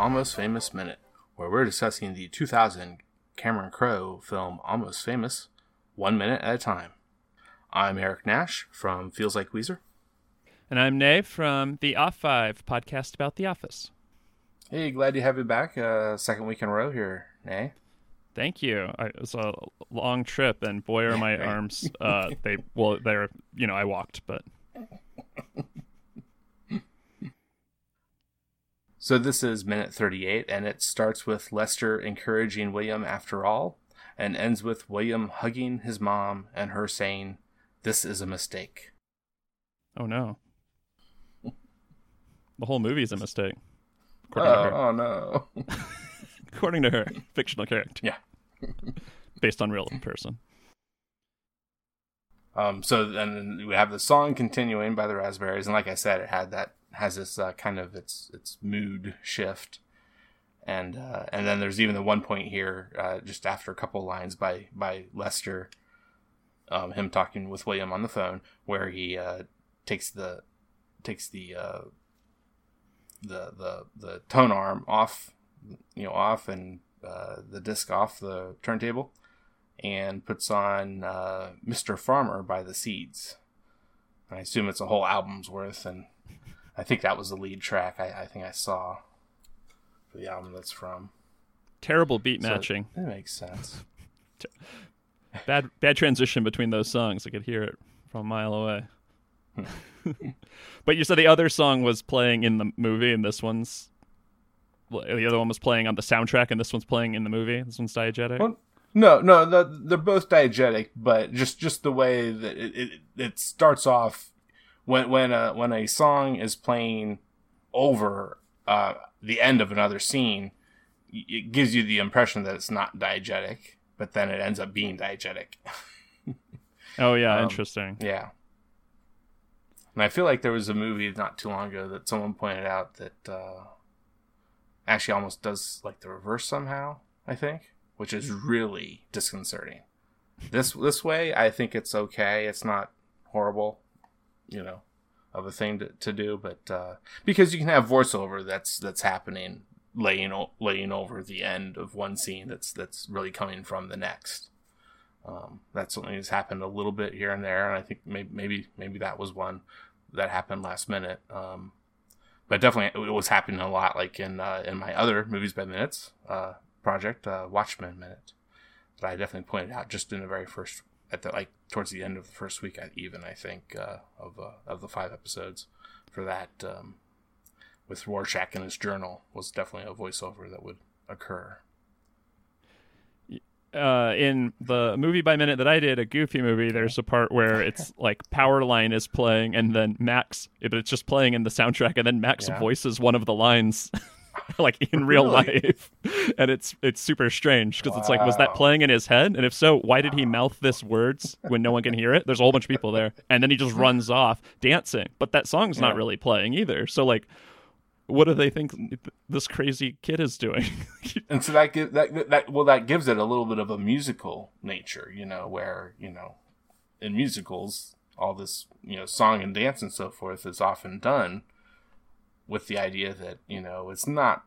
Almost Famous Minute, where we're discussing the 2000 Cameron Crowe film Almost Famous, one minute at a time. I'm Eric Nash from Feels Like Weezer. And I'm Nave from the Off Five podcast about The Office. Hey, glad to have you back. Uh, second week in a row here, Nay. Thank you. I, it was a long trip, and boy, are my arms. Uh, they well, they're you know I walked, but So this is minute 38, and it starts with Lester encouraging William after all, and ends with William hugging his mom and her saying, This is a mistake. Oh no. the whole movie is a mistake. Oh, oh no. according to her, fictional character. Yeah. Based on real person. Um, so then we have the song continuing by the Raspberries, and like I said, it had that has this uh, kind of its its mood shift, and uh, and then there's even the one point here uh, just after a couple lines by by Lester, um, him talking with William on the phone, where he uh, takes the takes the uh, the the the tone arm off, you know, off and uh, the disc off the turntable, and puts on Mr. Farmer by the Seeds. I assume it's a whole album's worth, and I think that was the lead track I, I think I saw for the album that's from. Terrible beat so matching. That makes sense. bad bad transition between those songs. I could hear it from a mile away. Hmm. but you said the other song was playing in the movie, and this one's the other one was playing on the soundtrack, and this one's playing in the movie. This one's diegetic. Well, no, no, the, they're both diegetic, but just just the way that it, it, it starts off when when a when a song is playing over uh, the end of another scene, it gives you the impression that it's not diegetic, but then it ends up being diegetic. oh yeah, um, interesting. Yeah. And I feel like there was a movie not too long ago that someone pointed out that uh, actually almost does like the reverse somehow. I think, which is really disconcerting. This this way, I think it's okay. It's not horrible you know, of a thing to, to do, but uh, because you can have voiceover that's that's happening laying laying over the end of one scene that's that's really coming from the next. Um, that's something that's happened a little bit here and there, and I think maybe maybe maybe that was one that happened last minute. Um, but definitely it was happening a lot, like in uh, in my other movies by minutes uh, project, uh, Watchmen minute, that I definitely pointed out just in the very first at the like towards the end of the first week, even I think uh, of uh, of the five episodes for that um, with Rorschach in his journal was definitely a voiceover that would occur. Uh, in the movie by minute that I did, a Goofy movie, there's a part where it's like Powerline is playing, and then Max, but it's just playing in the soundtrack, and then Max yeah. voices one of the lines. like in real really? life. And it's it's super strange because wow. it's like was that playing in his head? And if so why did he mouth this words when no one can hear it? There's a whole bunch of people there. And then he just runs off dancing. But that song's yeah. not really playing either. So like what do they think this crazy kid is doing? And so that, that that well that gives it a little bit of a musical nature you know where you know in musicals all this you know song and dance and so forth is often done with the idea that you know it's not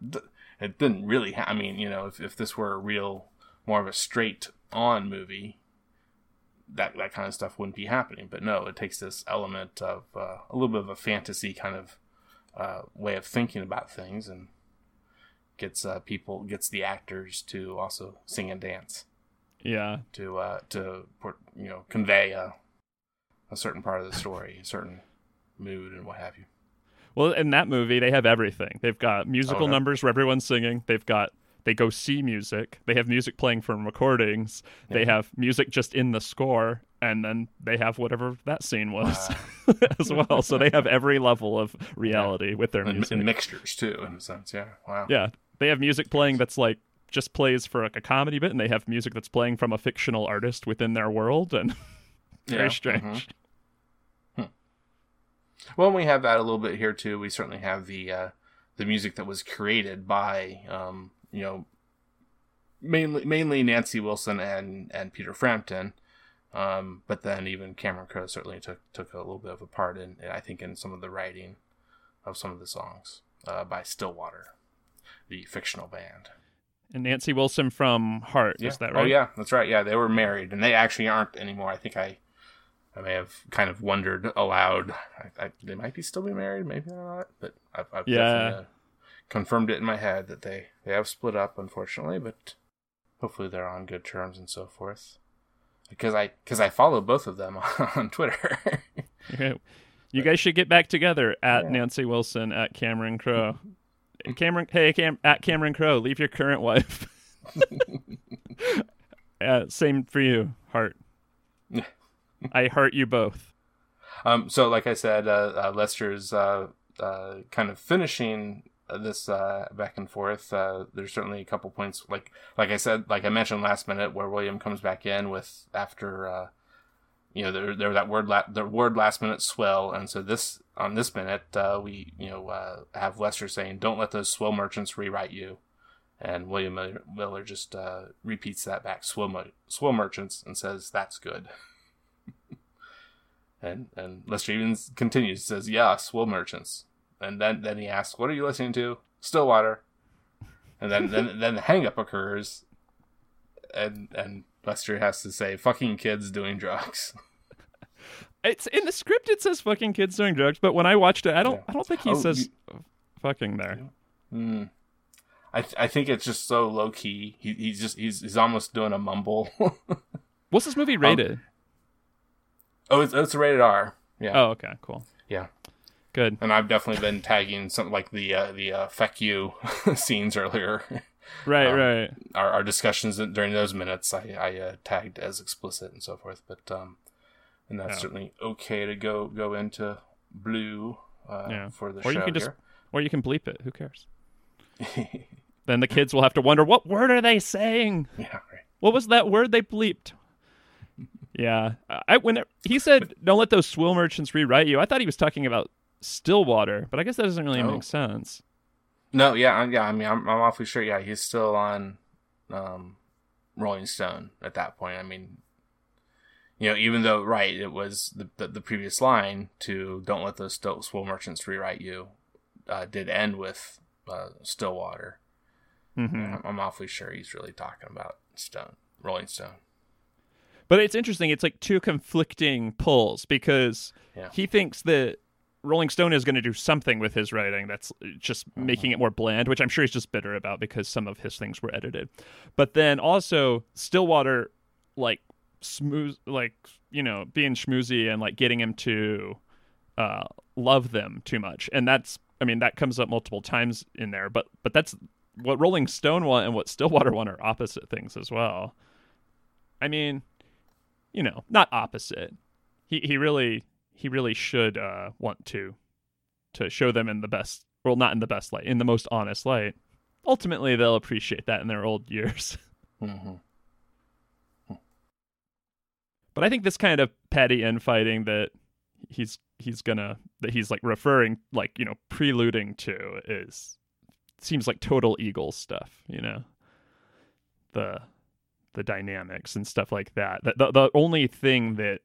it didn't really ha- i mean you know if, if this were a real more of a straight on movie that that kind of stuff wouldn't be happening. But no it takes this element of uh, a little bit of a fantasy kind of uh, way of thinking about things and gets uh, people gets the actors to also sing and dance. Yeah. To uh to you know convey a a certain part of the story a certain mood and what have you well, in that movie, they have everything. They've got musical numbers where everyone's singing. They've got they go see music. They have music playing from recordings. Yeah. They have music just in the score, and then they have whatever that scene was wow. as well. So they have every level of reality yeah. with their and, music and mixtures too, in a sense. Yeah, wow. Yeah, they have music playing that's like just plays for like a comedy bit, and they have music that's playing from a fictional artist within their world, and very strange. Mm-hmm. Well, we have that a little bit here too. We certainly have the uh, the music that was created by um, you know mainly mainly Nancy Wilson and and Peter Frampton. Um, but then even Cameron Crowe certainly took took a little bit of a part in I think in some of the writing of some of the songs uh, by Stillwater. the fictional band. And Nancy Wilson from Heart, yeah. is that right? Oh right? yeah, that's right. Yeah, they were married, and they actually aren't anymore. I think I, I may have kind of wondered aloud. I, I, they might be still be married, maybe they're not. But I've, I've Yeah. definitely uh, confirmed it in my head that they they have split up, unfortunately. But hopefully they're on good terms and so forth. Because I because I follow both of them on Twitter. Okay. You guys should get back together at Yeah. Nancy Wilson at Cameron Crowe. Cameron, hey, Cam, at Cameron Crowe, leave your current wife. uh, same for you, Heart. I hurt you both. Um, so, like I said, uh, uh, Lester's uh, uh, kind of finishing this uh, back and forth. Uh, there's certainly a couple points, like like I said, like I mentioned last minute, where William comes back in with after you know there there that word la- the word last minute swell, and so this on this minute we you know have Lester saying, "Don't let those swell merchants rewrite you." And William Miller, just repeats that back, swill merchants, and says, "That's good." And and Lester even continues, says, "Yeah, swill merchants." And then then he asks, "What are you listening to?" Stillwater. And then then then the hang up occurs, and and Lester has to say, "Fucking kids doing drugs." It's in the script. It says "fucking kids doing drugs," but when I watched it, I don't. Yeah. I don't think he Oh, says "fucking" there. Hmm. I th- I think it's just so low key. He he's just he's he's almost doing a mumble. What's this Um, movie rated? Oh, it's it's rated R. Yeah, oh, okay, cool, yeah. good. And I've definitely been tagging something like the uh, the uh, "feck you" scenes earlier. Right, Um, right. our, our discussions during those minutes I, I uh, tagged as explicit and so forth but um and that's Yeah. certainly okay to go go into blue uh, Yeah. for the Or you show can just- here. Or you can bleep it. Who cares? Then the kids will have to wonder what word are they saying. yeah right What was that word they bleeped? Yeah, I when it, he said don't let those swill merchants rewrite you. I thought he was talking about Stillwater, but I guess that doesn't really Oh. make sense. no yeah I'm- yeah I mean I'm, I'm awfully sure yeah he's still on um Rolling Stone at that point I mean you know even though right it was the the, the previous line to don't let those still swill merchants rewrite you uh, did end with uh, Stillwater hmm I'm, I'm awfully sure he's really talking about Stone Rolling Stone But it's interesting. It's like two conflicting pulls because Yeah. he thinks that Rolling Stone is going to do something with his writing that's just making it more bland, which I'm sure he's just bitter about because some of his things were edited. But then also Stillwater, like smooth, like you know, being schmoozy and like getting him to uh, love them too much, and that's I mean that comes up multiple times in there. But but that's what Rolling Stone want and what Stillwater want are opposite things as well. I mean, you know, not opposite. He he really he really should uh, want to to show them in the best well not in the best light in the most honest light. Ultimately they'll appreciate that in their old years. Hmm but i think this kind of petty infighting that he's he's gonna that he's like referring like you know preluding to is seems like total eagle stuff you know? The the dynamics and stuff like that. The, the, the only thing that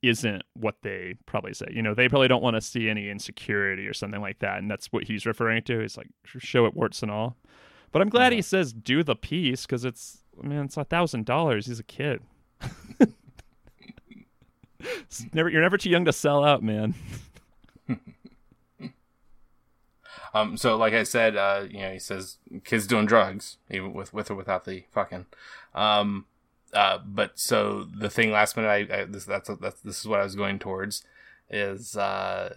isn't what they probably say you know they probably don't want to see any insecurity or something like that and that's what he's referring to. He's like show it warts and all. But i'm glad he says do the piece because it's man it's a thousand dollars. He's a kid. Never you're never too young to sell out man. Um, so like I said, uh, you know, he says kids doing drugs, even with with or without the fucking. Um, uh, but so the thing last minute, I, I this that's, that's this is what I was going towards, is uh,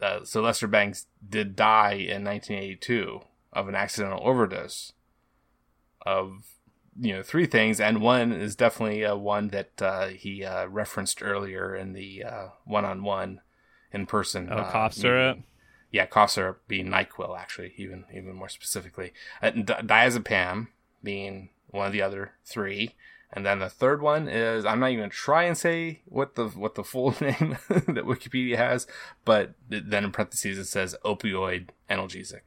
uh, so Lester Bangs did die in 1982 of an accidental overdose of you know three things, and one is definitely uh, one that uh, he uh, referenced earlier in the uh, one-on-one in person. oh uh, cough syrup Yeah, cough syrup being Nyquil, actually, even even more specifically. Uh, diazepam being one of the other three, and then the third one is I'm not even gonna try and say what the what the full name that Wikipedia has, but then in parentheses it says opioid analgesic.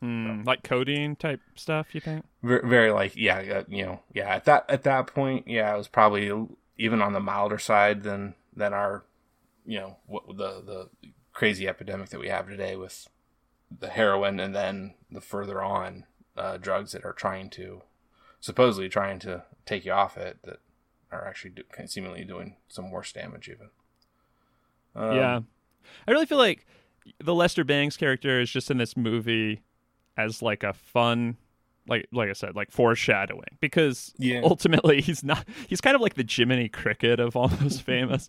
Hmm, like codeine type stuff you think Very, very like yeah, uh, you know, yeah. At that at that point, yeah, it was probably even on the milder side than than our, you know, what the the crazy epidemic that we have today with the heroin and then the further on uh, drugs that are trying to supposedly trying to take you off it that are actually do, seemingly doing some worse damage even. Um, yeah, I really feel like the Lester Bangs character is just in this movie as like a fun like like I said, like foreshadowing because yeah. ultimately he's not he's kind of like the Jiminy Cricket of Almost Famous,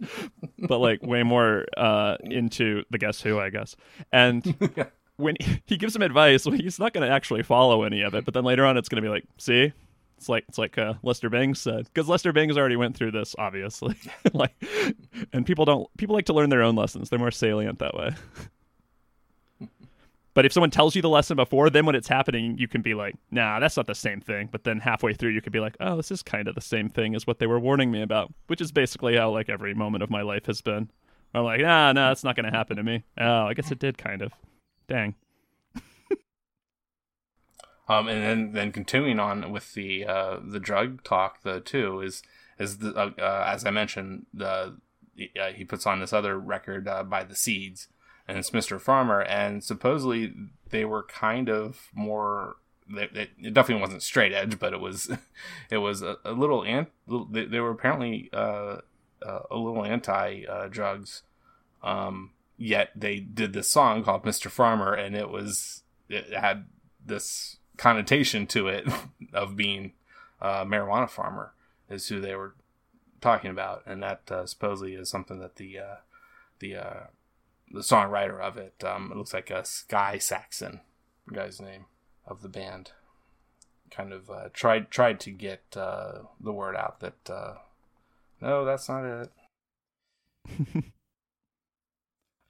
but like way more uh, into the Guess Who, I guess. And when he gives him advice, well, he's not going to actually follow any of it. But then later on, it's going to be like, see, it's like it's like uh, Lester Bangs said because Lester Bangs already went through this, obviously. like, and people don't people like to learn their own lessons. They're more salient that way. But if someone tells you the lesson before, then when it's happening, you can be like, nah, that's not the same thing. But then halfway through, you could be like, oh, this is kind of the same thing as what they were warning me about, which is basically how like every moment of my life has been. I'm like, ah, no, that's not going to happen to me. Oh, I guess it did kind of. Dang. um, and then then continuing on with the uh, the drug talk, though, too is is the, uh, uh, as I mentioned, the uh, he puts on this other record uh, by the Seeds and it's Mr. Farmer, and supposedly they were kind of more. It, it definitely wasn't straight edge, but it was, it was a, a little ant. They, they were apparently uh, uh, a little anti uh, drugs. Um, yet they did this song called Mr. Farmer, and it was it had this connotation to it of being a marijuana farmer is who they were talking about, and that uh, supposedly is something that the uh, the uh, the songwriter of it. Um, it looks like a Sky Saxon, guy's name of the band. Kind of uh, tried tried to get uh, the word out that uh, no, that's not it.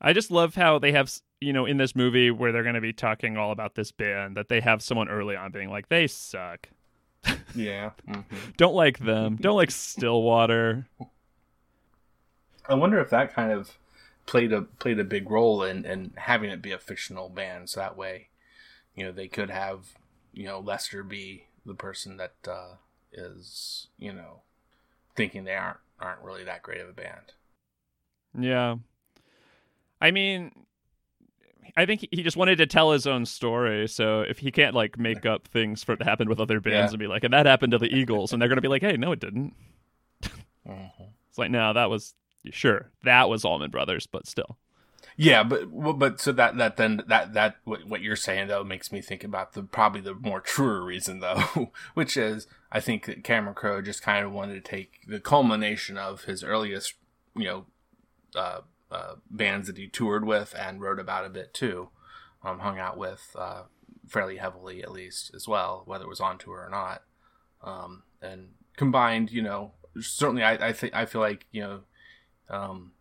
I just love how they have you know in this movie where they're going to be talking all about this band that they have someone early on being like they suck. yeah. Mm-hmm. Don't like them. Don't like Stillwater. I wonder if that kind of played a played a big role in, in having it be a fictional band. So that way, you know, they could have you know Lester be the person that uh, is you know thinking they aren't aren't really that great of a band. Yeah, I mean, I think he just wanted to tell his own story. So if he can't like make up things for it to happen with other bands yeah. and be like, and that happened to the Eagles, and they're gonna be like, hey, no, it didn't. mm-hmm. It's like, no, that was Sure, that was Allman Brothers, but still. Yeah, but but so that that then that that what, what you're saying though makes me think about the probably the more truer reason though, which is I think that Cameron Crowe just kind of wanted to take the culmination of his earliest you know uh, uh, bands that he toured with and wrote about a bit too, um, hung out with uh, fairly heavily at least as well, whether it was on tour or not, um, and combined you know certainly I I think I feel like you know um,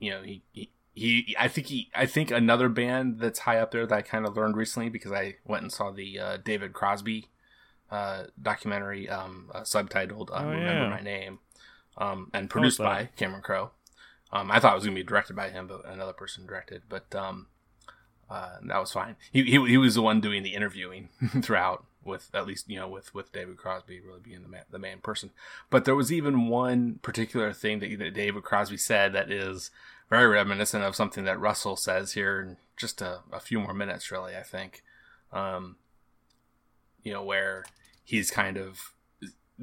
you know, he, he, he, I think he, I think another band that's high up there that I kind of learned recently because I went and saw the uh, David Crosby uh, documentary, um, uh, subtitled uh, oh, "Remember yeah. My Name," um, and produced by Cameron Crowe. Um, I thought it was going to be directed by him, but another person directed. But um, uh, that was fine. He, he he was the one doing the interviewing throughout with at least you know with with David Crosby really being the man, the main person. But there was even one particular thing that, that David Crosby said that is very reminiscent of something that Russell says here in just a, a few more minutes, really. I think, um, you know, where he's kind of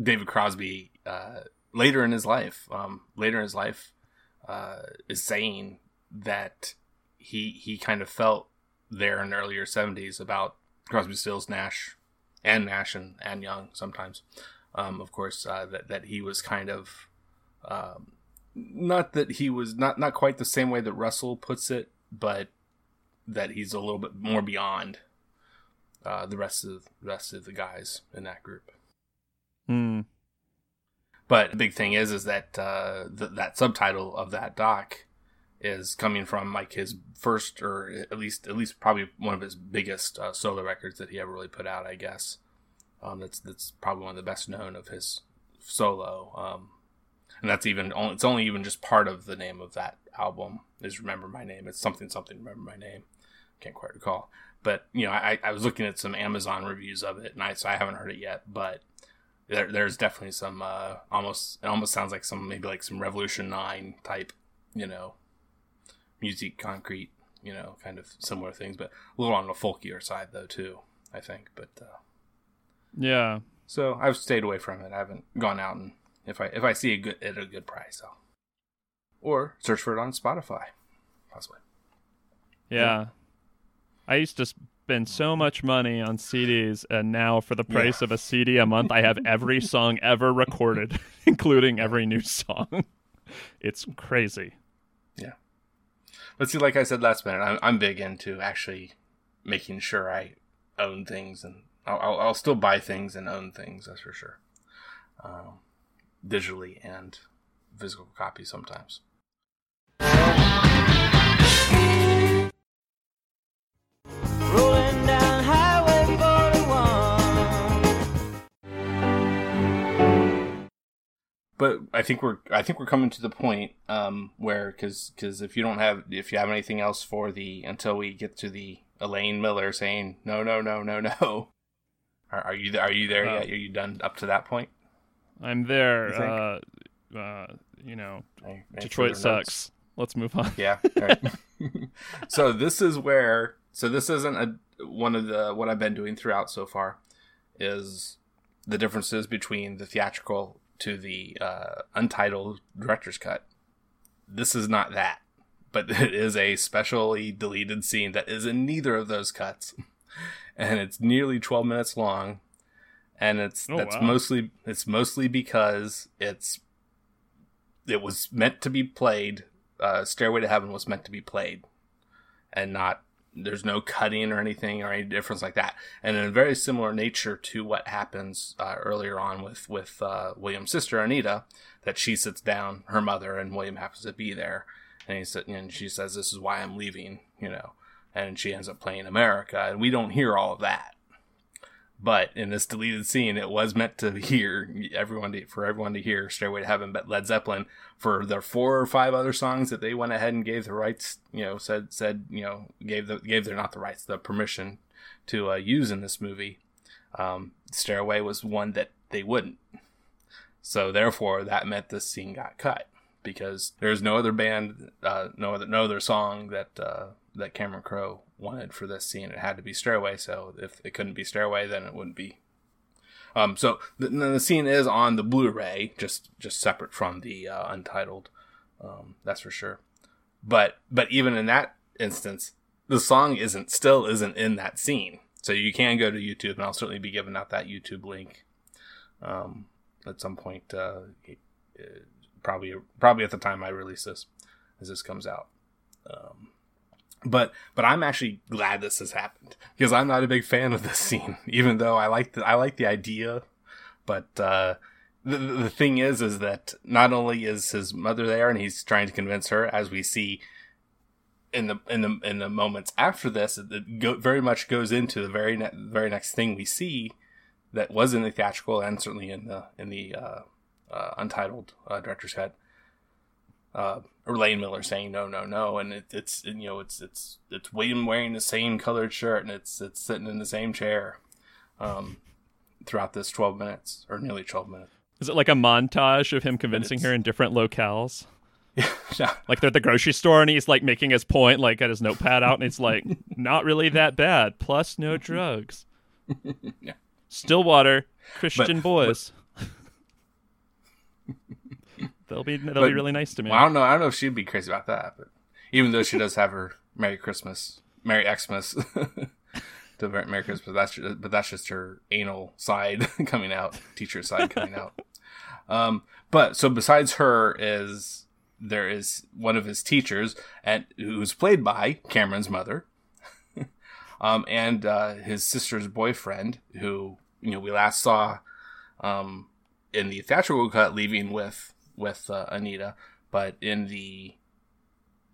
David Crosby uh, later in his life, um, later in his life, uh, is saying that he he kind of felt there in the earlier 70s about Crosby, Stills, Nash, and Nash and, and Young sometimes. Um, of course, uh, that that he was kind of um, not that he was not not quite the same way that Russell puts it, but that he's a little bit more beyond uh, the rest of the rest of the guys in that group. Hmm. But the big thing is, is that uh, th- that subtitle of that doc is coming from like his first or at least at least probably one of his biggest uh, solo records that he ever really put out i guess. Um, that's that's probably one of the best known of his solo um, and that's even only it's only even just part of the name of that album is remember my name. It's something something remember my name. Can't quite recall. But you know i, I was looking at some amazon reviews of it and i so i haven't heard it yet but there, there's definitely some uh, almost it almost sounds like some maybe like some revolution 9 type you know music concrète you know, kind of similar things, but a little on the folkier side though too. I think, but uh, yeah. So I've stayed away from it. I haven't gone out and if I if I see a good at a good price, I'll or search for it on Spotify, possibly. Yeah. yeah. I used to spend so much money on CDs, and now for the price yeah. of a CD a month, I have every song ever recorded, including every new song. it's crazy. Yeah. But see, like I said last minute, I'm, I'm big into actually making sure I own things, and I'll, I'll, I'll still buy things and own things. That's for sure. Um, digitally and physical copies sometimes. But I think we're I think we're coming to the point um, where because because if you don't have if you have anything else for the until we get to the Elaine Miller saying no no no no no are, are you are you there uh, yet? Are you done up to that point? I'm there. Uh, uh, you know, I, Detroit sucks. Let's move on. Yeah. Right. so this is where so this isn't a one of the what I've been doing throughout so far is the differences between the theatrical to the uh, untitled director's cut. This is not that, but it is a specially deleted scene that is in neither of those cuts, and it's nearly twelve minutes long, and it's oh, that's wow. mostly it's mostly because it's it was meant to be played. Uh, Stairway to Heaven was meant to be played, and not there's no cutting or anything or any difference like that. And in a very similar nature to what happens uh, earlier on with with uh, William's sister Anita, that she sits down, her mother, and William happens to be there, and he said, and she says, "This is why I'm leaving," you know, and she ends up playing America, and we don't hear all of that. But in this deleted scene, it was meant to hear everyone to, for everyone to hear "Stairway to Heaven." But Led Zeppelin, for their four or five other songs that they went ahead and gave the rights, you know, said said you know gave the gave their not the rights, the permission to uh, use in this movie. Um, "Stairway" was one that they wouldn't. So therefore, that meant this scene got cut because there's no other band, uh, no other no other song that uh, that Cameron Crowe wanted for this scene. It had to be Stairway. So if it couldn't be Stairway, then it wouldn't be. Um, so the, the scene is on the Blu-ray, just just separate from the uh, Untitled. Um, that's for sure. But but even in that instance, the song isn't still isn't in that scene. So you can go to YouTube, and I'll certainly be giving out that YouTube link um, at some point. Uh, probably probably at the time I release this, as this comes out. Um, but but I'm actually glad this has happened because I'm not a big fan of this scene, even though I like the I like the idea. But uh, the the thing is, is that not only is his mother there, and he's trying to convince her, as we see in the in the in the moments after this, it go, very much goes into the very ne- very next thing we see that was in the theatrical and certainly in the in the uh, uh, untitled uh, director's cut uh, Elaine Miller saying no, no, no, and it, it's you know it's it's it's William wearing the same colored shirt and it's it's sitting in the same chair um, throughout this twelve minutes or nearly twelve minutes. Is it like a montage of him convincing her in different locales? Yeah, like they're at the grocery store and he's like making his point, like at his notepad out, and it's like not really that bad. Plus, no drugs. yeah. Stillwater Christian but, boys. But... They'll be they'll but, be really nice to me. Well, I don't know. I don't know if she'd be crazy about that, but even though she does have her Merry Christmas, Merry Xmas, to Merry Christmas, that's just, but that's just her anal side coming out, teacher side coming out. Um, but so besides her is there is one of his teachers and who's played by Cameron's mother, um, and uh, his sister's boyfriend, who you know we last saw um, in the theatrical cut, leaving with with uh, Anita, but in the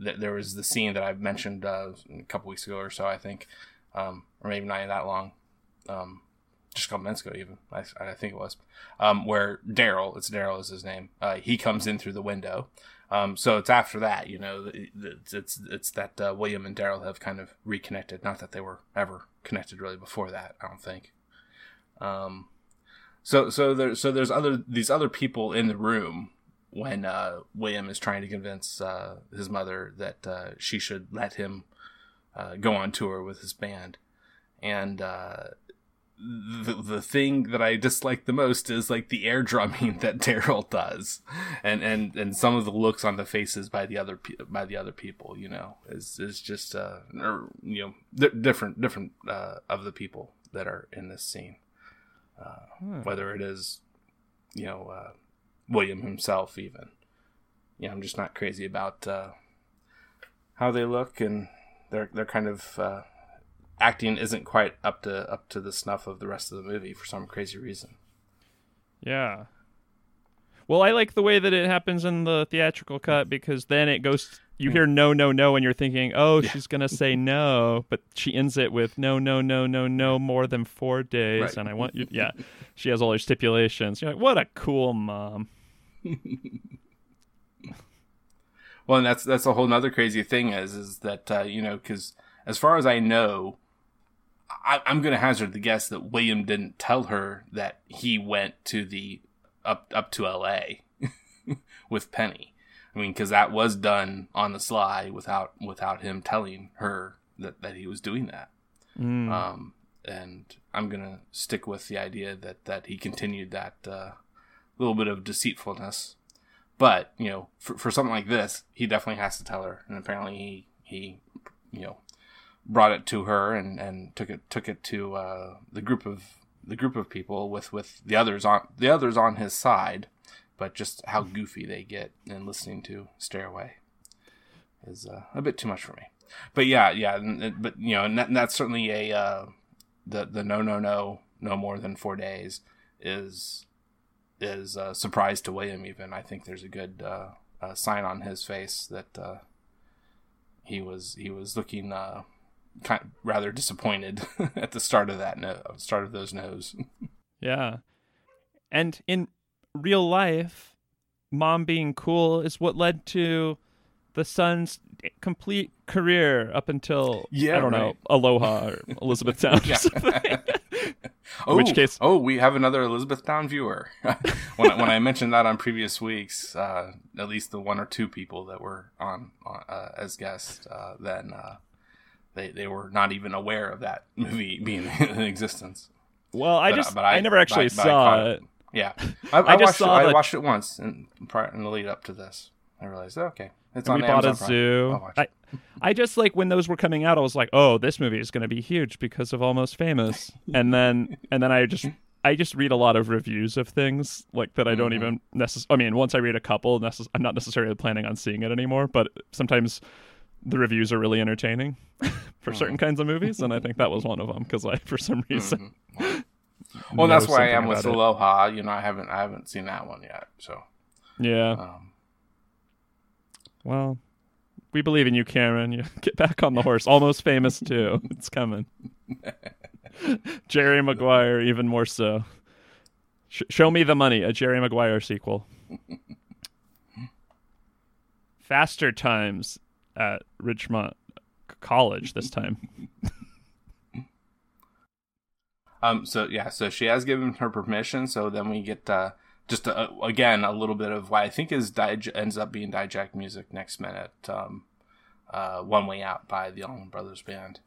th- there was the scene that I mentioned uh, a couple weeks ago or so, I think, um, or maybe not that long, um, just a couple minutes ago, even I, I think it was, um, where Daryl, it's Daryl is his name, uh, he comes in through the window. Um, so it's after that, you know, it's it's, it's that uh, William and Daryl have kind of reconnected. Not that they were ever connected really before that, I don't think. Um, so so there so there's other these other people in the room when uh, William is trying to convince uh, his mother that uh, she should let him uh, go on tour with his band, and uh, the the thing that I dislike the most is like the air drumming that Daryl does, and and and some of the looks on the faces by the other by the other people. You know, is is just uh, or, you know di- different different uh, of the people that are in this scene, uh, hmm. whether it is you know uh, William himself even. Yeah, I'm just not crazy about uh, how they look, and they're they're kind of uh, acting isn't quite up to up to the snuff of the rest of the movie for some crazy reason. Yeah. Well, I like the way that it happens in the theatrical cut because then it goes. You hear no, no, no, and you're thinking, oh, yeah. she's gonna say no, but she ends it with no, no, no, no, no more than four days, right. and I want you. Yeah, she has all her stipulations. You're like, what a cool mom. well, and that's that's a whole other crazy thing is is that uh, you know because as far as I know, I, am going to hazard the guess that William didn't tell her that he went to the up up to L.A. with Penny. I mean, because that was done on the sly without without him telling her that that he was doing that. Mm. Um, and I'm gonna stick with the idea that that he continued that uh, little bit of deceitfulness. But you know, for, for something like this, he definitely has to tell her, and apparently he he you know brought it to her and, and took it took it to uh, the group of the group of people with, with the others on the others on his side, but just how goofy they get in listening to Stairway is uh, a bit too much for me. But yeah, yeah, but you know, and, that, and that's certainly a uh, the the no no no no more than four days is is a surprise to William. Even I think there's a good uh, sign on his face that uh, he was he was looking uh, kind of rather disappointed at the start of that no start of those no's. yeah. And in real life, mom being cool is what led to the son's complete career up until yeah, I don't right. know Aloha or Elizabethtown. oh, which case, oh, we have another Elizabethtown viewer. when I, when I mentioned that on previous weeks, uh, at least the one or two people that were on, uh, as guests, uh, then uh, they they were not even aware of that movie being in existence. Well, I but, just but I, I, never actually but, saw it. Yeah, I, I, I watched it, I watched it once in, in the lead up to this. I realized, oh, okay, it's on. We bought Amazon a zoo. I, I just like when those were coming out. I was like, oh, this movie is going to be huge because of Almost Famous, and then and then I just I just read a lot of reviews of things like that I don't mm-hmm. even necessarily. I mean, once I read a couple, necess- I'm not necessarily planning on seeing it anymore. But sometimes the reviews are really entertaining for mm. certain kinds of movies, and I think that was one of them because I, for some reason, mm-hmm. well, that's why I am with Aloha. You know, I haven't I haven't seen that one yet, so yeah. Um, well, we believe in you, Cameron. You get back on the horse. Almost famous too. It's coming. Jerry Maguire, even more so. Sh- show me the money. A Jerry Maguire sequel. Faster Times at Ridgemont College this time. um. So yeah. So she has given her permission. So then we get uh, just a, again a little bit of why I think is ends up being diegetic music next minute. Um, uh, One Way Out by the Allman Brothers Band.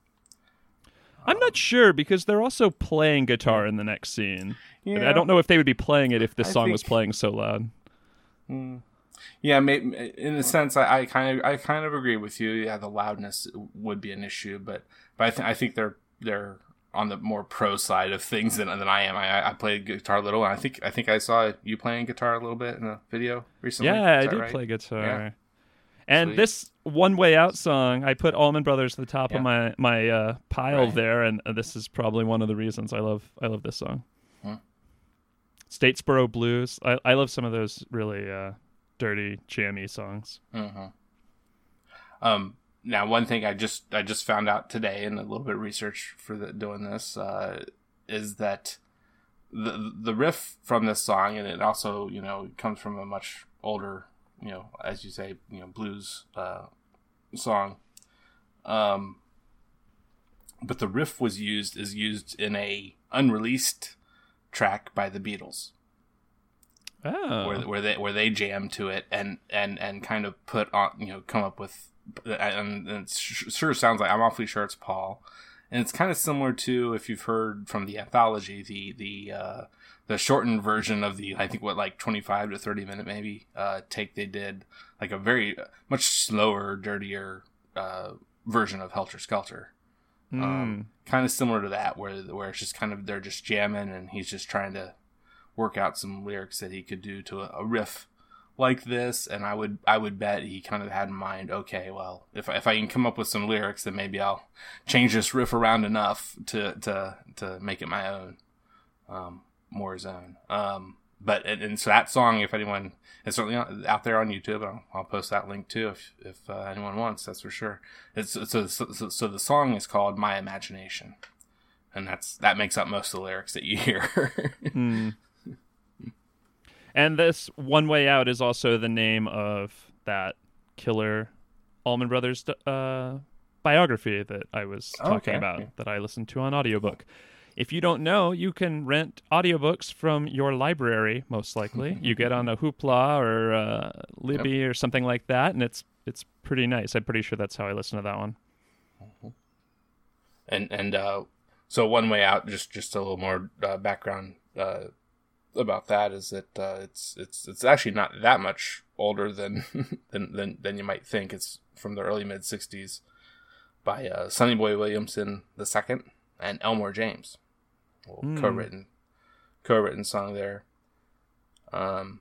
I'm not sure because they're also playing guitar in the next scene. Yeah. I don't know if they would be playing it if this song think... was playing so loud. Mm. Yeah, in a sense, I, I, kind of I kind of agree with you. Yeah, the loudness would be an issue, but but I think I think they're they're on the more pro side of things than, than I am. I, I play guitar a little, and I think I think I saw you playing guitar a little bit in a video recently. Yeah, I did right? play guitar. Yeah. And Sweet. this "One Way Out" song, I put Allman Brothers at the top yeah. of my my uh, pile right. there, and uh, this is probably one of the reasons I love I love this song. Statesboro Blues. I, I love some of those really uh, dirty, jammy songs. Mm-hmm. Um, now, one thing I just I just found out today, and a little bit of research for the, doing this, uh, is that the the riff from this song, and it also you know comes from a much older, you know, as you say, you know, blues uh, song. Um, but the riff was used is used in a unreleased track by the Beatles. Oh. Where, where they where they jam to it and and and kind of put on you know come up with and it sure sounds like I'm awfully sure it's Paul, and it's kind of similar to if you've heard from the anthology the the uh, the shortened version of the I think what like 25 to 30 minute maybe uh, take they did like a very much slower, dirtier uh, version of Helter Skelter. Mm. Um, kind of similar to that, where where it's just kind of they're just jamming and he's just trying to work out some lyrics that he could do to a, a riff like this and i would i would bet he kind of had in mind okay well if, if i can come up with some lyrics then maybe i'll change this riff around enough to to to make it my own um, more his own um, but and, and, so that song if anyone is certainly out there on youtube i'll, I'll post that link too if if uh, anyone wants that's for sure. It's so, so so the song is called my imagination and that's that makes up most of the lyrics that you hear. Mm. And this One Way Out is also the name of that killer Allman Brothers uh, biography that I was talking okay. about that I listened to on audiobook. If you don't know, you can rent audiobooks from your library, most likely. you get on a Hoopla or uh, Libby yep. or something like that, and it's it's pretty nice. I'm pretty sure that's how I listen to that one. Mm-hmm. And and uh, so one way out, just just a little more uh, background uh, about that is that uh, it's it's it's actually not that much older than than, than than you might think. It's from the early mid '60s by uh, Sonny Boy Williamson II and Elmore James, mm. co-written co-written song there. Um,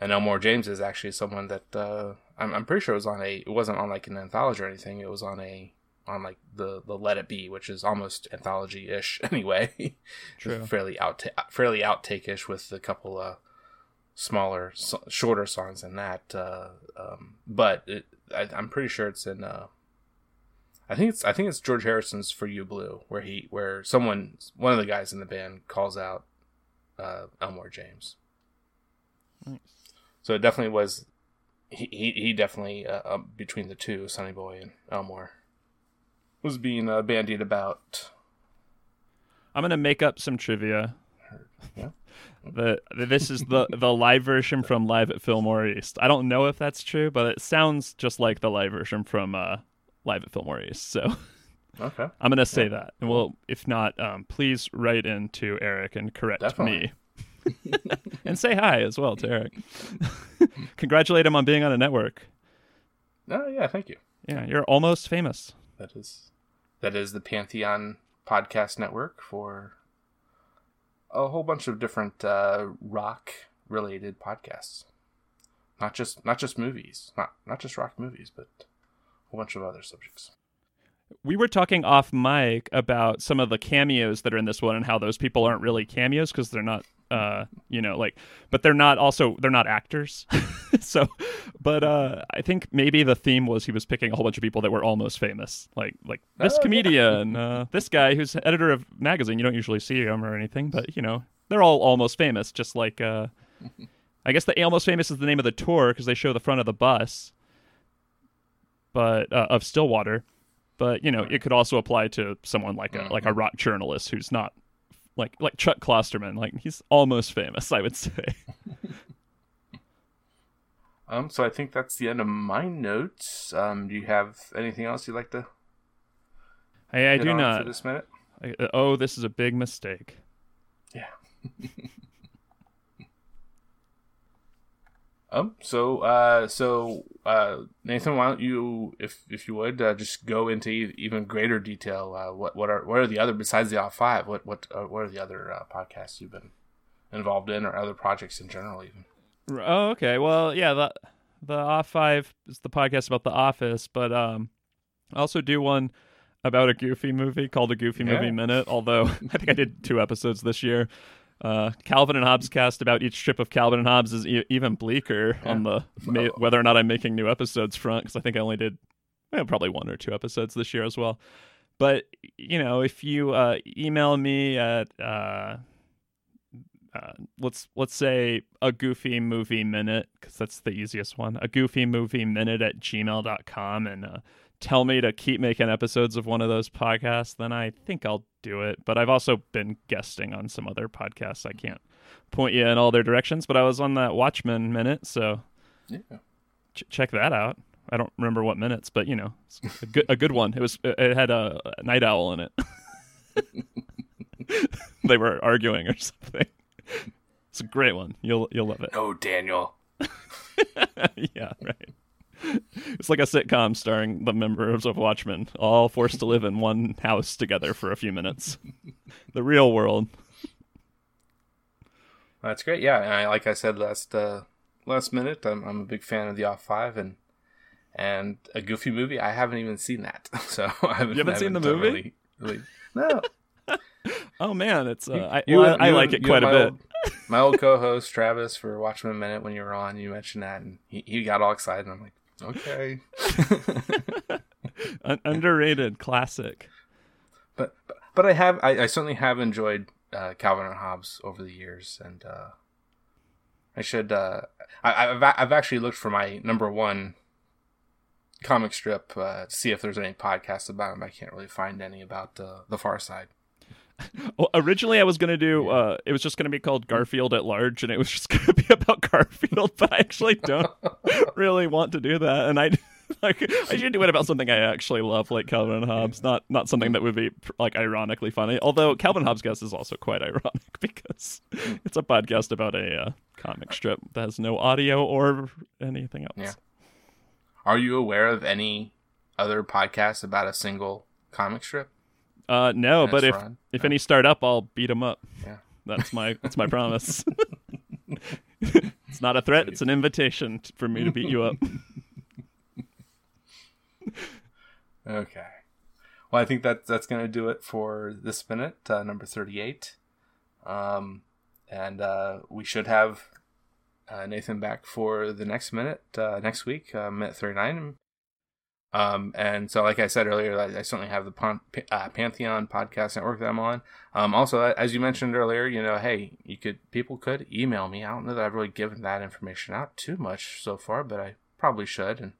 and Elmore James is actually someone that uh, I'm I'm pretty sure it was on a it wasn't on like an anthology or anything. It was on a on like the the Let It Be, which is almost anthology ish anyway. True. fairly out fairly outtake ish with a couple of smaller, so, shorter songs than that. Uh, um, but it, I, am pretty sure it's in. Uh, I think it's I think it's George Harrison's "For You Blue," where he where someone one of the guys in the band calls out uh, Elmore James. Nice. So it definitely was. He he, he definitely uh, between the two, Sonny Boy and Elmore was being uh, bandied about. I'm gonna make up some trivia. Yeah. the, this is the the live version from Live at Fillmore East. I don't know if that's true, but it sounds just like the live version from uh, Live at Fillmore East. So okay, I'm gonna say yeah. that. And well, if not, um, please write in to Eric and correct Definitely. me. and say hi as well to Eric. Congratulate him on being on a network. Oh yeah, thank you. Yeah, you're almost famous. That is that is the Pantheon Podcast Network for a whole bunch of different uh, rock related podcasts. Not just not just movies, not not just rock movies, but a whole bunch of other subjects. We were talking off mic about some of the cameos that are in this one and how those people aren't really cameos because they're not uh you know like but they're not also they're not actors so but uh i think maybe the theme was he was picking a whole bunch of people that were almost famous like like this oh, comedian yeah. uh this guy who's editor of magazine you don't usually see him or anything but you know they're all almost famous just like uh i guess the almost famous is the name of the tour because they show the front of the bus but uh, of stillwater but you know it could also apply to someone like a mm-hmm. like a rock journalist who's not like like Chuck Klosterman. Like he's almost famous, I would say. um. So I think that's the end of my notes. Um. Do you have anything else you'd like to? Hey, I do not. this minute. I, uh, oh, this is a big mistake. Yeah. Um. So, uh, so, uh, Nathan, why don't you, if if you would, uh, just go into even greater detail. Uh, what what are what are the other besides the off five? What what uh, what are the other uh, podcasts you've been involved in, or other projects in general, even? Oh, okay. Well, yeah. The the off five is the podcast about the Office, but um, I also do one about a Goofy movie called a Goofy yeah. Movie Minute. Although I think I did two episodes this year. Uh, Calvin and Hobbes cast about each trip of Calvin and Hobbes is e- even bleaker yeah. on the ma- whether or not I'm making new episodes front because I think I only did well, probably one or two episodes this year as well. But you know, if you uh, email me at uh, uh, let's let's say a goofy movie minute because that's the easiest one a goofy movie minute at gmail.com and uh, tell me to keep making episodes of one of those podcasts, then I think I'll do it. But I've also been guesting on some other podcasts. I can't point you in all their directions, but I was on that Watchmen minute, so yeah. ch- check that out. I don't remember what minutes, but you know, a good a good one. It was it had a, a night owl in it. they were arguing or something. It's a great one. You'll you'll love it. Oh, Daniel. yeah, right. It's like a sitcom starring the members of Watchmen, all forced to live in one house together for a few minutes. the real world. That's great. Yeah, and I, like I said last uh, last minute, I'm, I'm a big fan of the Off Five and and a Goofy movie. I haven't even seen that, so I haven't, you haven't, I seen the movie. Really, really, no. oh man, it's uh, I, you, well, I like it quite a bit. Old, my old co-host Travis for Watchmen Minute when you were on, you mentioned that, and he, he got all excited. And I'm like, okay, underrated classic. But, but but I have I, I certainly have enjoyed uh, Calvin and Hobbes over the years, and uh, I should uh, I, have I've actually looked for my number one comic strip uh, to see if there's any podcasts about him. I can't really find any about uh, the Far Side. Well, originally I was gonna do. Uh, it was just gonna be called Garfield at Large, and it was just gonna be about Garfield. But I actually don't really want to do that, and I like I should do it about something I actually love, like Calvin and Hobbes, not not something that would be like ironically funny. Although Calvin Hobbes guest is also quite ironic because it's a podcast about a uh, comic strip that has no audio or anything else. Yeah. Are you aware of any other podcasts about a single comic strip? Uh, no, but if if no. any start up, I'll beat them up. Yeah, that's my that's my promise. it's not a threat; it's an invitation for me to beat you up. okay. Well, I think that that's going to do it for this minute, uh, number thirty-eight. Um, and uh, we should have uh, Nathan back for the next minute uh, next week, uh, minute thirty-nine. Um, and so, like I said earlier, I, I certainly have the uh, Pantheon podcast network that I'm on. Um, also, as you mentioned earlier, you know, hey, you could people could email me. I don't know that I've really given that information out too much so far, but I probably should, and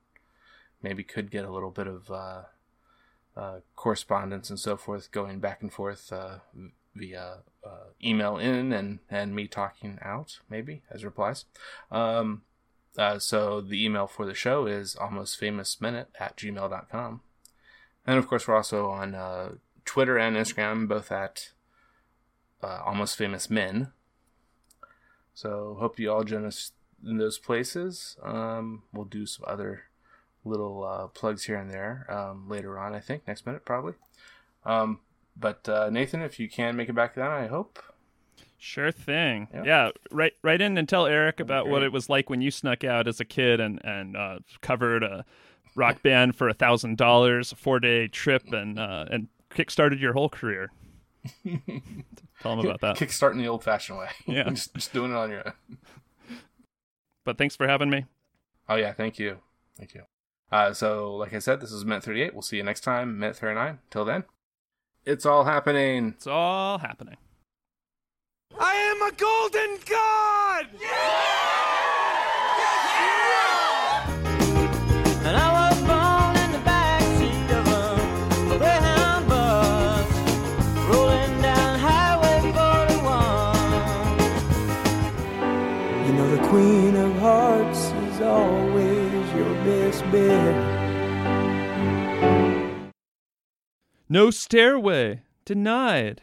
maybe could get a little bit of uh, uh, correspondence and so forth going back and forth uh, via uh, email in and and me talking out maybe as replies. Um, uh, so the email for the show is almostfamousminute at gmail.com. And of course, we're also on uh, Twitter and Instagram, both at uh. So hope you all join us in those places. Um, we'll do some other little uh, plugs here and there um, later on, I think, next minute probably. Um, but uh, Nathan, if you can make it back then, I hope. Sure thing. Yeah, write write in and tell Eric about what it was like when you snuck out as a kid and and uh, covered a rock band for a thousand dollars, a four day trip, and uh, and kickstarted your whole career. tell him about that. Kickstarting the old fashioned way. Yeah, just, just doing it on your own. But thanks for having me. Oh yeah, thank you, thank you. Uh, so like I said, this is Minute Thirty Eight. We'll see you next time, Minute Thirty Nine. Till then, it's all happening. It's all happening. I am a golden god! Yeah! And I was born in the backseat of a Greyhound bus, rolling down Highway 41. You know the Queen of Hearts is always your best bet. No stairway. Denied.